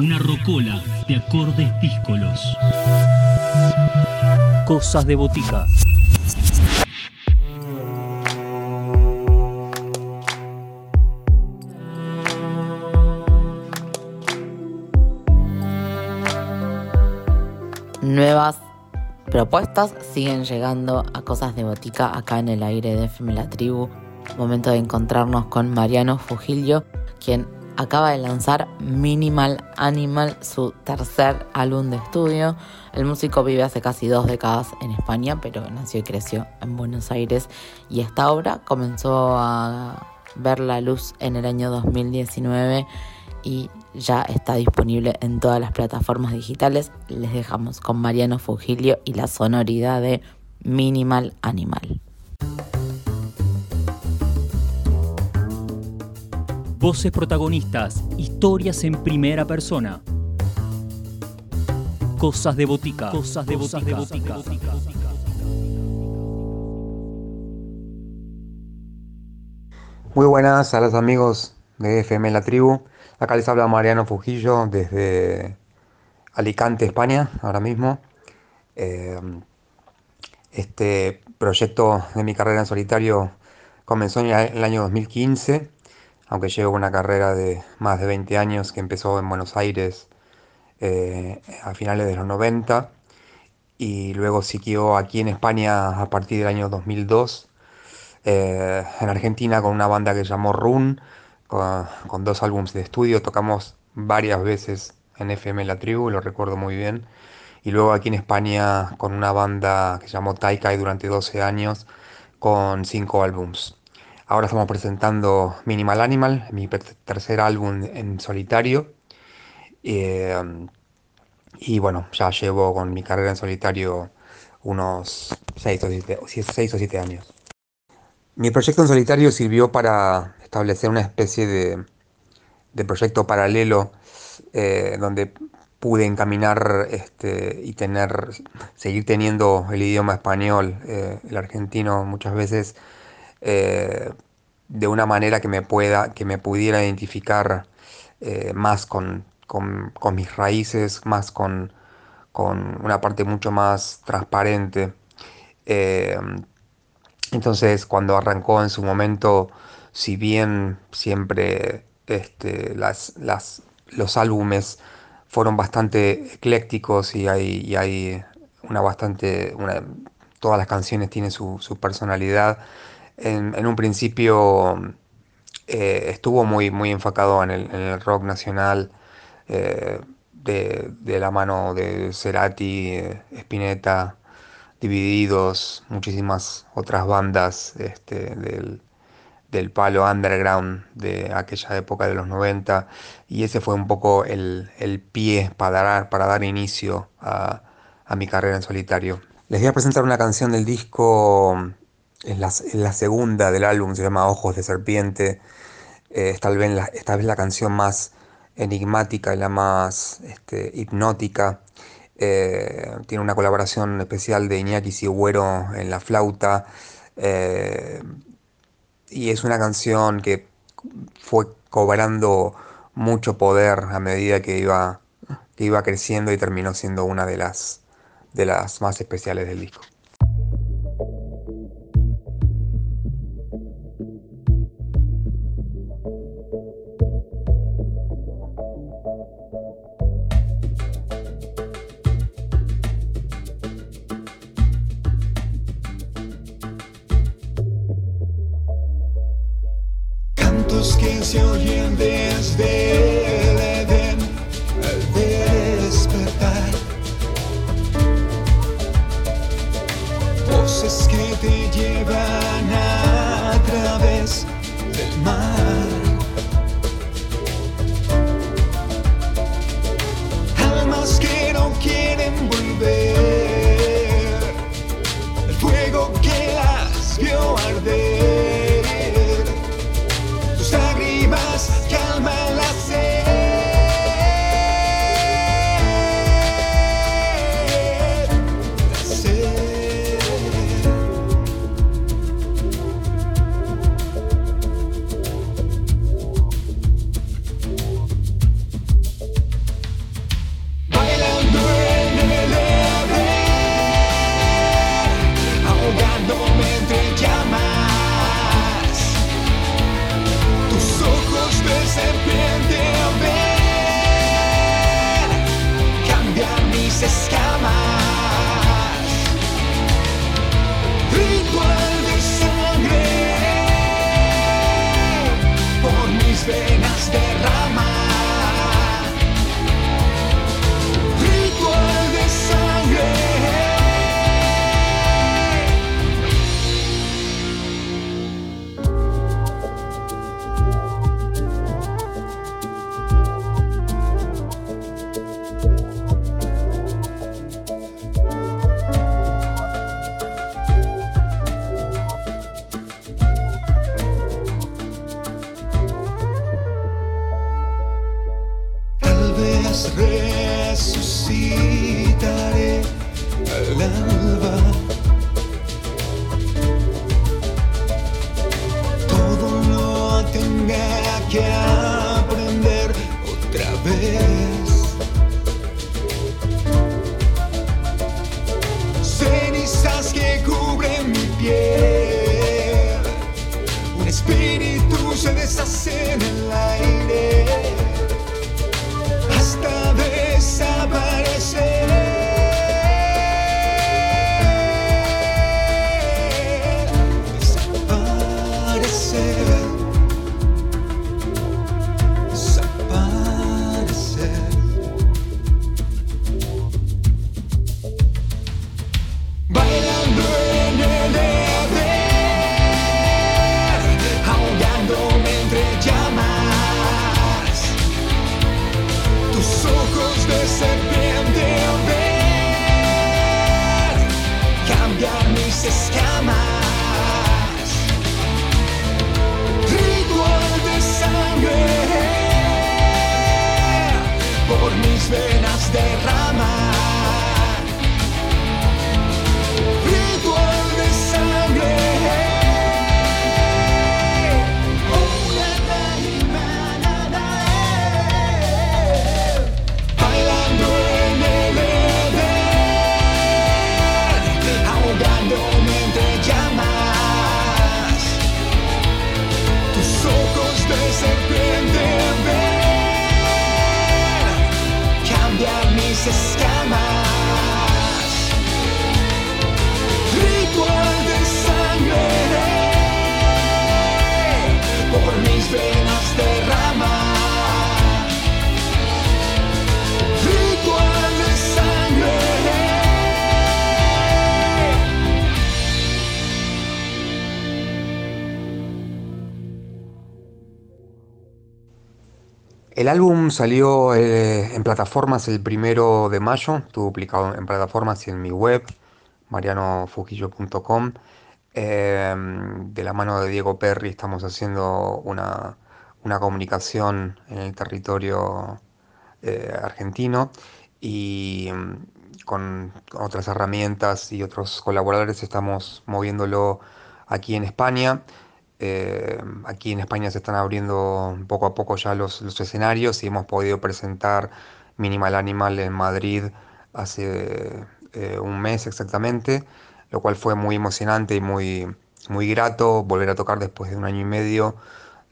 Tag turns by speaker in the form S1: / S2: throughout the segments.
S1: Una rocola de acordes díscolos. Cosas de botica.
S2: Nuevas propuestas siguen llegando a Cosas de Botica acá en el aire de FM La Tribu. Momento de encontrarnos con Mariano Fugilio, quien acaba de lanzar Minimal Animal, su tercer álbum de estudio. El músico vive hace casi dos décadas en España, pero nació y creció en Buenos Aires y esta obra comenzó a ver la luz en el año 2019 y ya está disponible en todas las plataformas digitales. Les dejamos con Mariano Fugilio y la sonoridad de Minimal Animal.
S1: Voces protagonistas, historias en primera persona. Cosas de botica. Cosas de botica.
S3: Muy buenas a los amigos de FM La Tribu. Acá les habla Mariano Fujillo desde Alicante, España, ahora mismo. Eh, este proyecto de mi carrera en solitario comenzó en el año 2015 aunque llevo una carrera de más de 20 años que empezó en Buenos Aires eh, a finales de los 90 y luego siguió aquí en España a partir del año 2002, eh, en Argentina con una banda que llamó Run, con, dos álbumes de estudio, tocamos varias veces en FM La Tribu, lo recuerdo muy bien, y luego aquí en España con una banda que llamó Taikai durante 12 años, con cinco álbums. Ahora estamos presentando Minimal Animal, mi tercer álbum en solitario. Eh, y bueno, ya llevo con mi carrera en solitario unos 6 o 7, años. Mi proyecto en solitario sirvió para establecer una especie de, proyecto paralelo eh, donde pude encaminar este, y tener, seguir teniendo el idioma español, eh, el argentino muchas veces de una manera que me pueda, que me pudiera identificar eh, más con, mis raíces, más con, una parte mucho más transparente. Eh, entonces, cuando arrancó en su momento, si bien siempre este, las, los álbumes fueron bastante eclécticos y hay, hay una bastante, todas las canciones tienen su, su personalidad, en, un principio eh, estuvo muy, muy enfocado en el, rock nacional eh, de, la mano de Cerati, eh, Spinetta, Divididos, muchísimas otras bandas este, del, palo underground de aquella época de los 90 y ese fue un poco el, pie para dar, para dar inicio a, a mi carrera en solitario. Les voy a presentar una canción del disco es la, segunda del álbum, se llama Ojos de Serpiente. Eh, esta, vez la, esta la canción más enigmática y la más este, hipnótica. Eh, tiene una colaboración especial de Iñaki Sigüero en la flauta. Eh, y es una canción que fue cobrando mucho poder a medida que iba, que iba creciendo y terminó siendo una de las, de las más especiales del disco. se oyen desde el
S4: Edén al despertar. Voces que te llevan a través del mar. Recibir de ver, cambiar mis escamas. Ritual de sangre por mis venas derrama.
S3: El álbum salió eh, en plataformas el primero de mayo, estuvo publicado en plataformas y en mi web, marianofujillo.com. Em, de la mano de Diego Perry estamos haciendo una, comunicación en el territorio eh, argentino y em, con otras herramientas y otros colaboradores estamos moviéndolo aquí en España. Eh, aquí en España se están abriendo poco a poco ya los, escenarios y hemos podido presentar Minimal Animal en Madrid hace eh, un mes exactamente, lo cual fue muy emocionante y muy, muy grato volver a tocar después de un año y medio,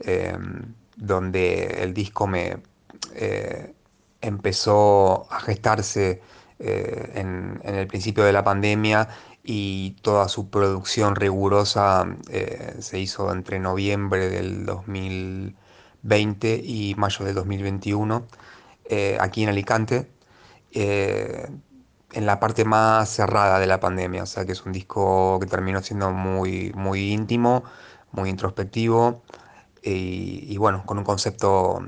S3: eh, donde el disco me empezó a gestarse en, en el principio de la pandemia y toda su producción rigurosa eh, se hizo entre noviembre del 2020 y mayo del 2021 eh, aquí en Alicante, eh, en la parte más cerrada de la pandemia, o sea que es un disco que terminó siendo muy, muy íntimo, muy introspectivo y, bueno, con un concepto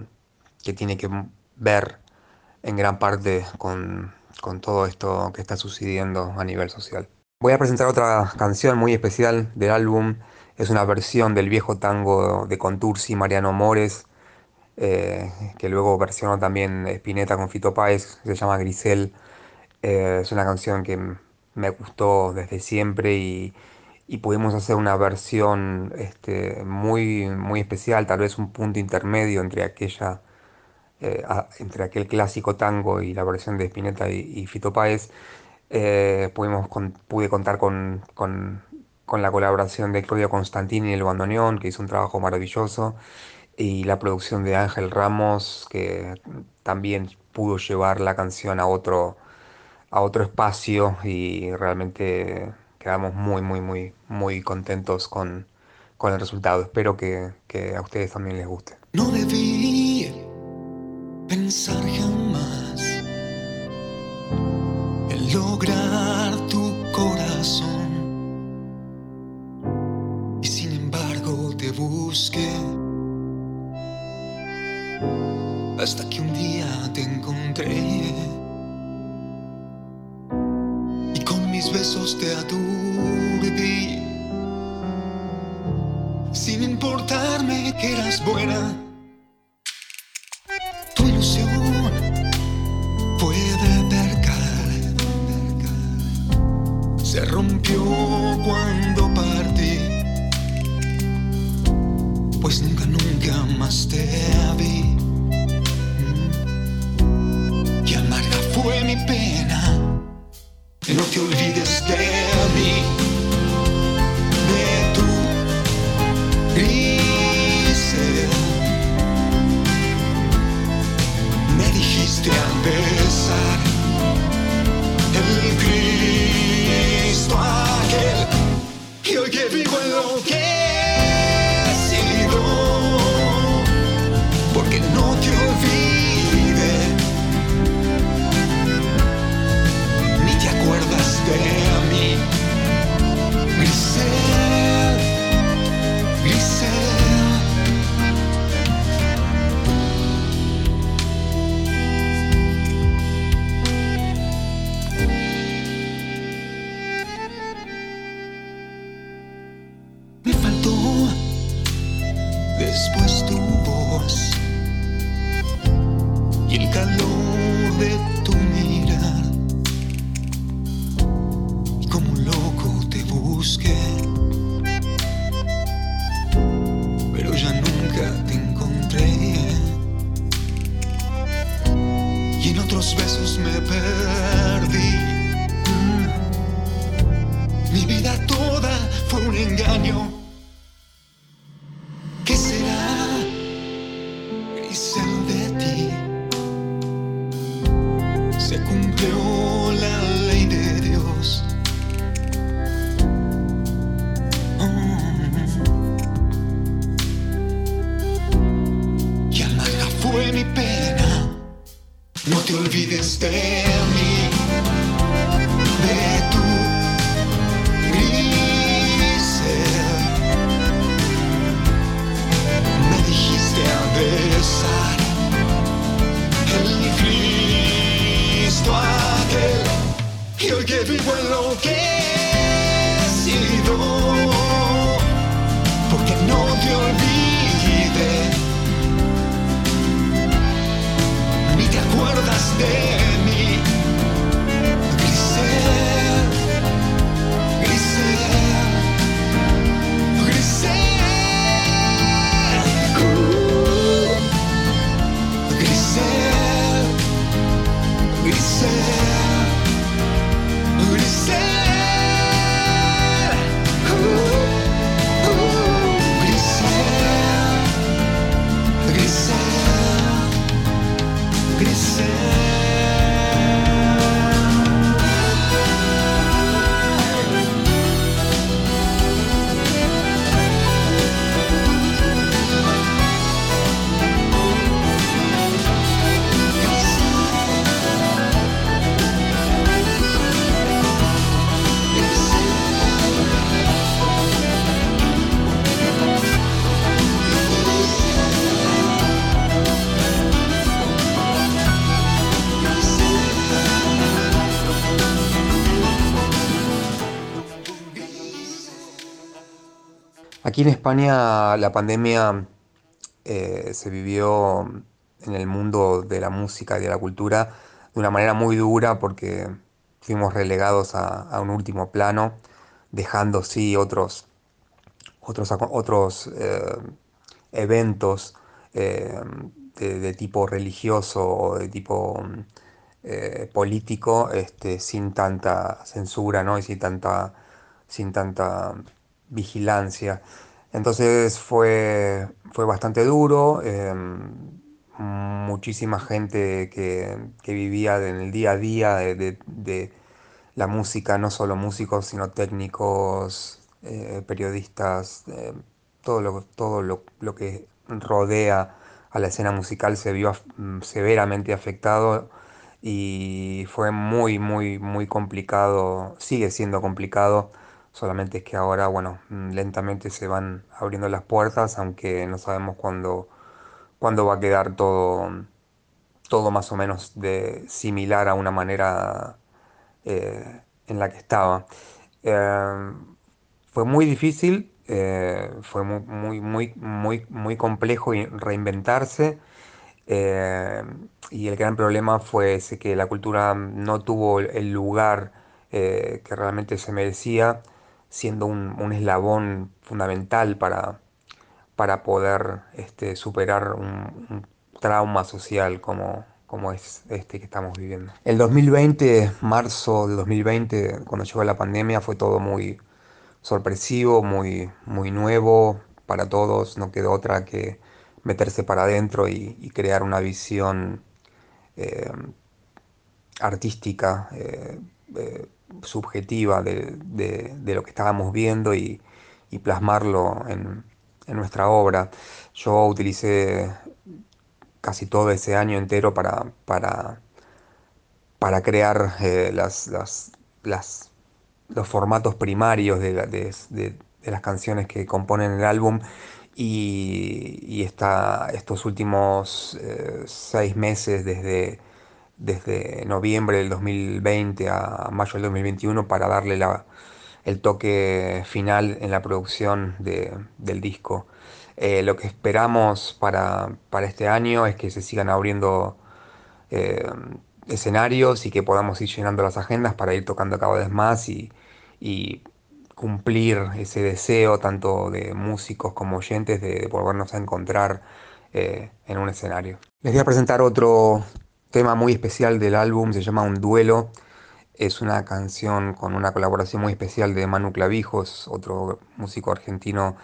S3: que tiene que ver en gran parte con todo esto que está sucediendo a nivel social. Voy a presentar otra canción muy especial del álbum. Es una versión del viejo tango de Contursi, Mariano Mores, eh, que luego versionó también Spinetta con Fito Páez, se llama Grisel. Eh, es una canción que me gustó desde siempre y, pudimos hacer una versión este, muy, muy especial, tal vez un punto intermedio entre aquella eh, entre aquel clásico tango y la versión de Spinetta y, y Fito Páez. Eh, pudimos pude contar con, la colaboración de Claudio Constantini y el bandoneón, que hizo un trabajo maravilloso, y la producción de Ángel Ramos, que también pudo llevar la canción a otro, a otro espacio y realmente quedamos muy, muy, muy, muy contentos con, el resultado. Espero que, que a ustedes también les guste.
S4: No debí pensar jamás logra. green. Besar el Cristo aquel. Y hoy que vivo en en
S3: España la pandemia eh, se vivió en el mundo de la música y de la cultura de una manera muy dura porque fuimos relegados a, un último plano, dejando sí otros, otros, otros eh, eventos eh, de, de tipo religioso o de tipo político este, sin tanta censura, ¿no? y sin tanta, sin tanta vigilancia. Entonces fue, fue bastante duro, em, muchísima gente que, que vivía en el día a día de, de- la música, no solo músicos, sino técnicos, eh, periodistas, eh, todo lo, todo lo, lo que rodea a la escena musical se vio mm, severamente afectado y fue muy, muy, muy complicado, sigue siendo complicado, solamente es que ahora, bueno, mm, lentamente se van abriendo las puertas, aunque no sabemos cuándo, cuándo va a quedar todo, todo más o menos de similar a una manera eh, en la que estaba. Eh, fue muy difícil, eh, fue muy, muy, muy, muy, muy complejo reinventarse. y el gran problema fue que la cultura no tuvo el lugar que realmente se merecía, siendo un, eslabón fundamental para, para poder este, superar un trauma social como, como es este que estamos viviendo. El 2020, marzo del 2020, cuando llegó la pandemia, fue todo muy sorpresivo, muy, muy nuevo para todos. No quedó otra que meterse para adentro y, crear una visión eh, artística, eh, eh, subjetiva de, lo que estábamos viendo y, plasmarlo en, en nuestra obra. Yo utilicé casi todo ese año entero para, para, para crear eh, las, las, los formatos primarios de, de, las canciones que componen el álbum y, y estos últimos eh, seis meses desde, desde noviembre del 2020 a mayo del 2021 para darle la, el toque final en la producción del disco. Eh, lo que esperamos para, este año es que se sigan abriendo eh, escenarios y que podamos ir llenando las agendas para ir tocando cada vez más y, cumplir ese deseo tanto de músicos como oyentes de volvernos a encontrar eh, en un escenario. Les voy a presentar otro tema muy especial del álbum, se llama Un Duelo. Es una canción con una colaboración muy especial de Manu Clavijos, otro músico argentino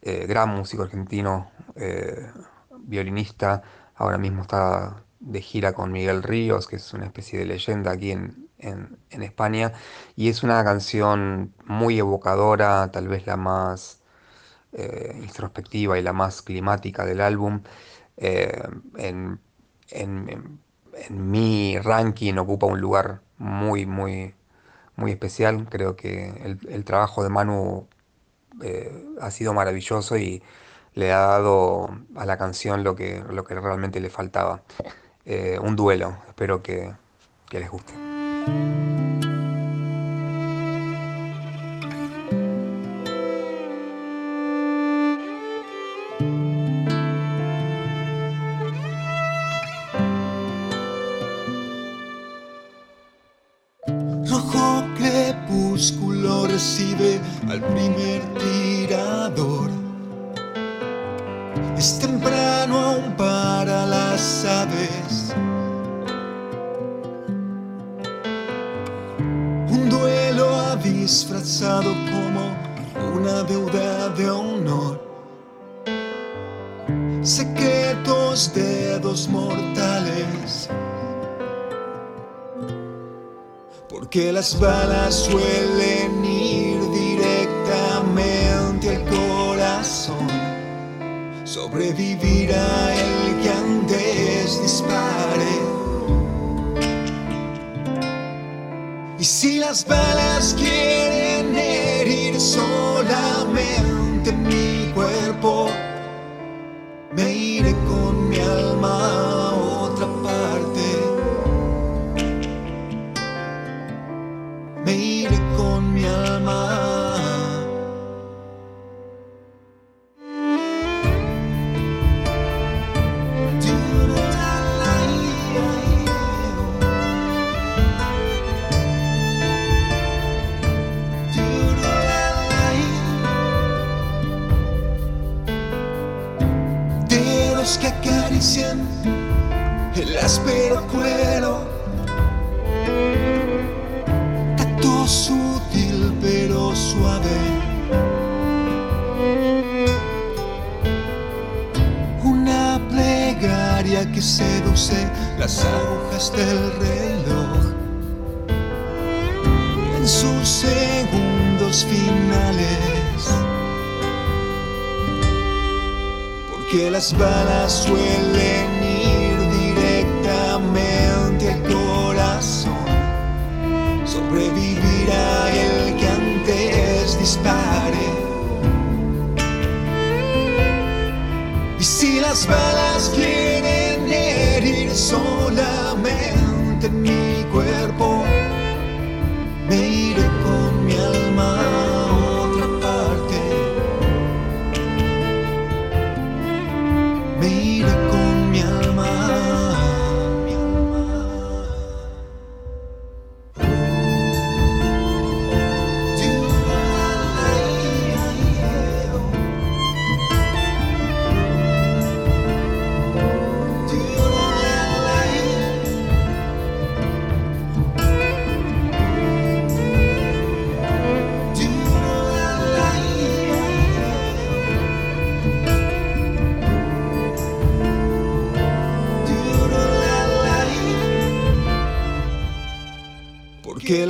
S3: eh, gran músico argentino, eh, violinista, ahora mismo está de gira con Miguel Ríos, que es una especie de leyenda aquí en, España, y es una canción muy evocadora, tal vez la más eh, introspectiva y la más climática del álbum. En, mi ranking ocupa un lugar muy, muy, muy especial. Creo que el, el trabajo de Manu eh, ha sido maravilloso y le ha dado a la canción lo que, lo que realmente le faltaba. Eh, un duelo, espero que, que les guste.
S4: Al primer tirador. Es temprano aún para las aves. Un duelo ha disfrazado como una deuda de honor. Secretos dedos mortales. Porque las balas suelen Sobrevivirá el que antes dispare. Y si las balas quieren herir solamente que seduce las agujas del reloj. En sus segundos finales, porque las balas suelen ir directamente al corazón. Sobrevivirá el que antes dispare. y si las balas quieren solamente mi cuerpo, me iré con mi alma.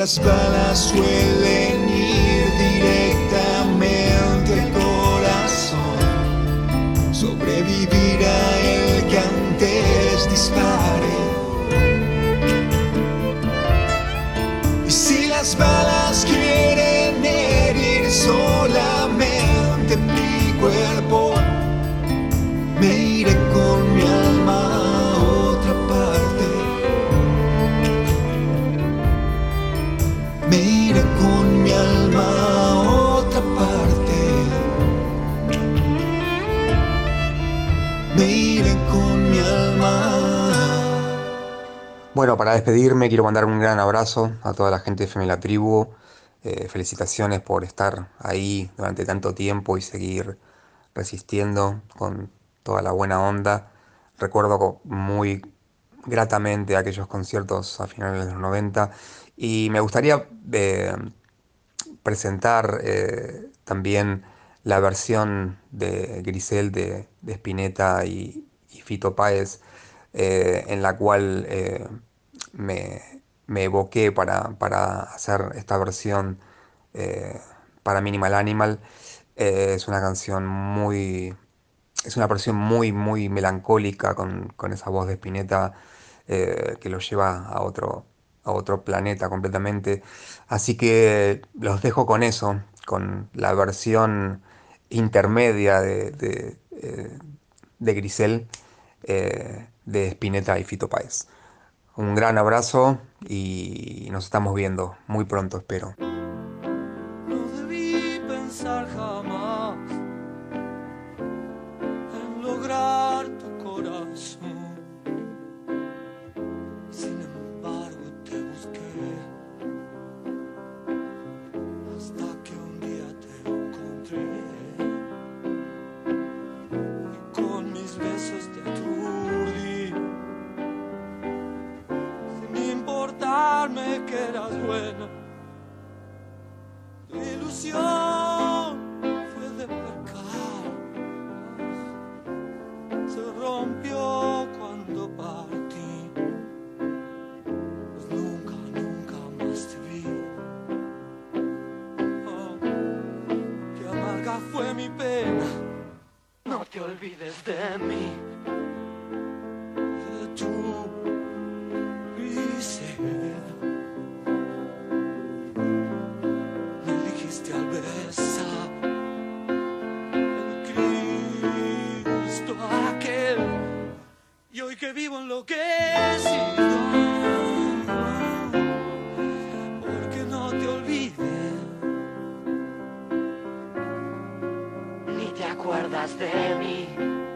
S3: Suelen ir despedirme quiero mandar un gran abrazo a toda la gente de Femela Tribu. Eh, felicitaciones por estar ahí durante tanto tiempo y seguir resistiendo con toda la buena onda. Recuerdo muy gratamente aquellos conciertos a finales de los 90 y me gustaría eh, presentar eh, también la versión de Grisel de, Spinetta y, Fito Páez, en la cual me, me evoqué para, para hacer esta versión eh, para Minimal Animal. Eh, es una canción muy, es una versión muy, muy melancólica con, con esa voz de Spinetta eh, que lo lleva a otro, a otro planeta completamente. Así que los dejo con eso, con la versión intermedia de, de, de Grisel, de Spinetta y Fito Páez. Un gran abrazo y nos estamos viendo muy pronto, espero.
S5: Importarme que eras buena.
S6: Acuerdas de mí.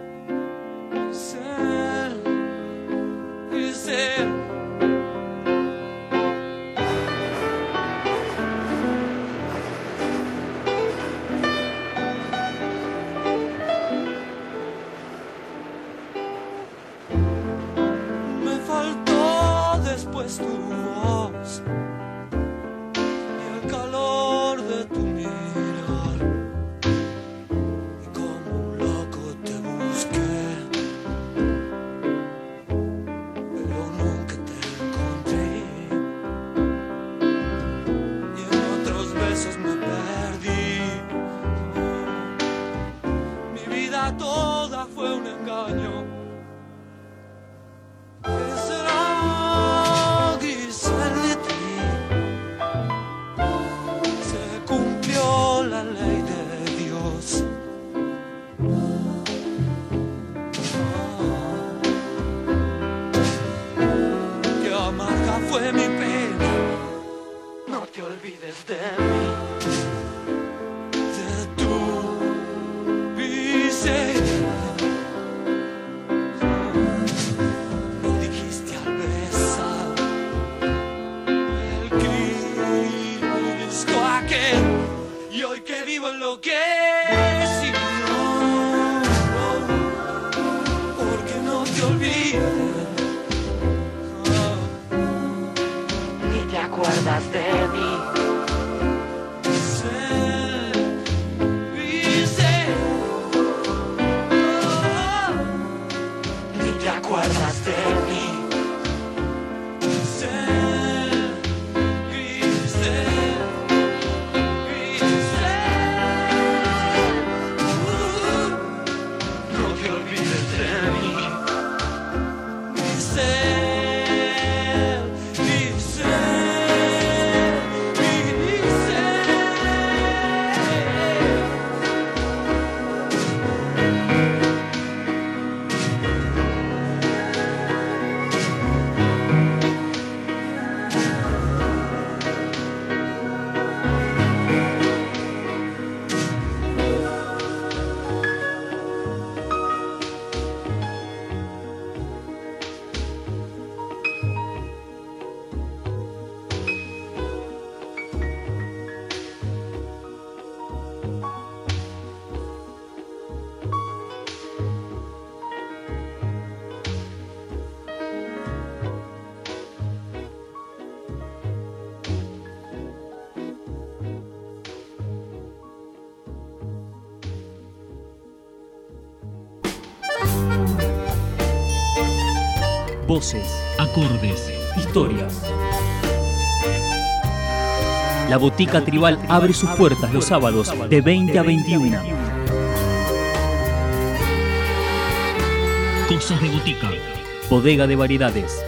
S1: Acordes, historias. La Botica Tribal abre sus puertas los sábados de 20 a 21. Cosas de Botica. Bodega de variedades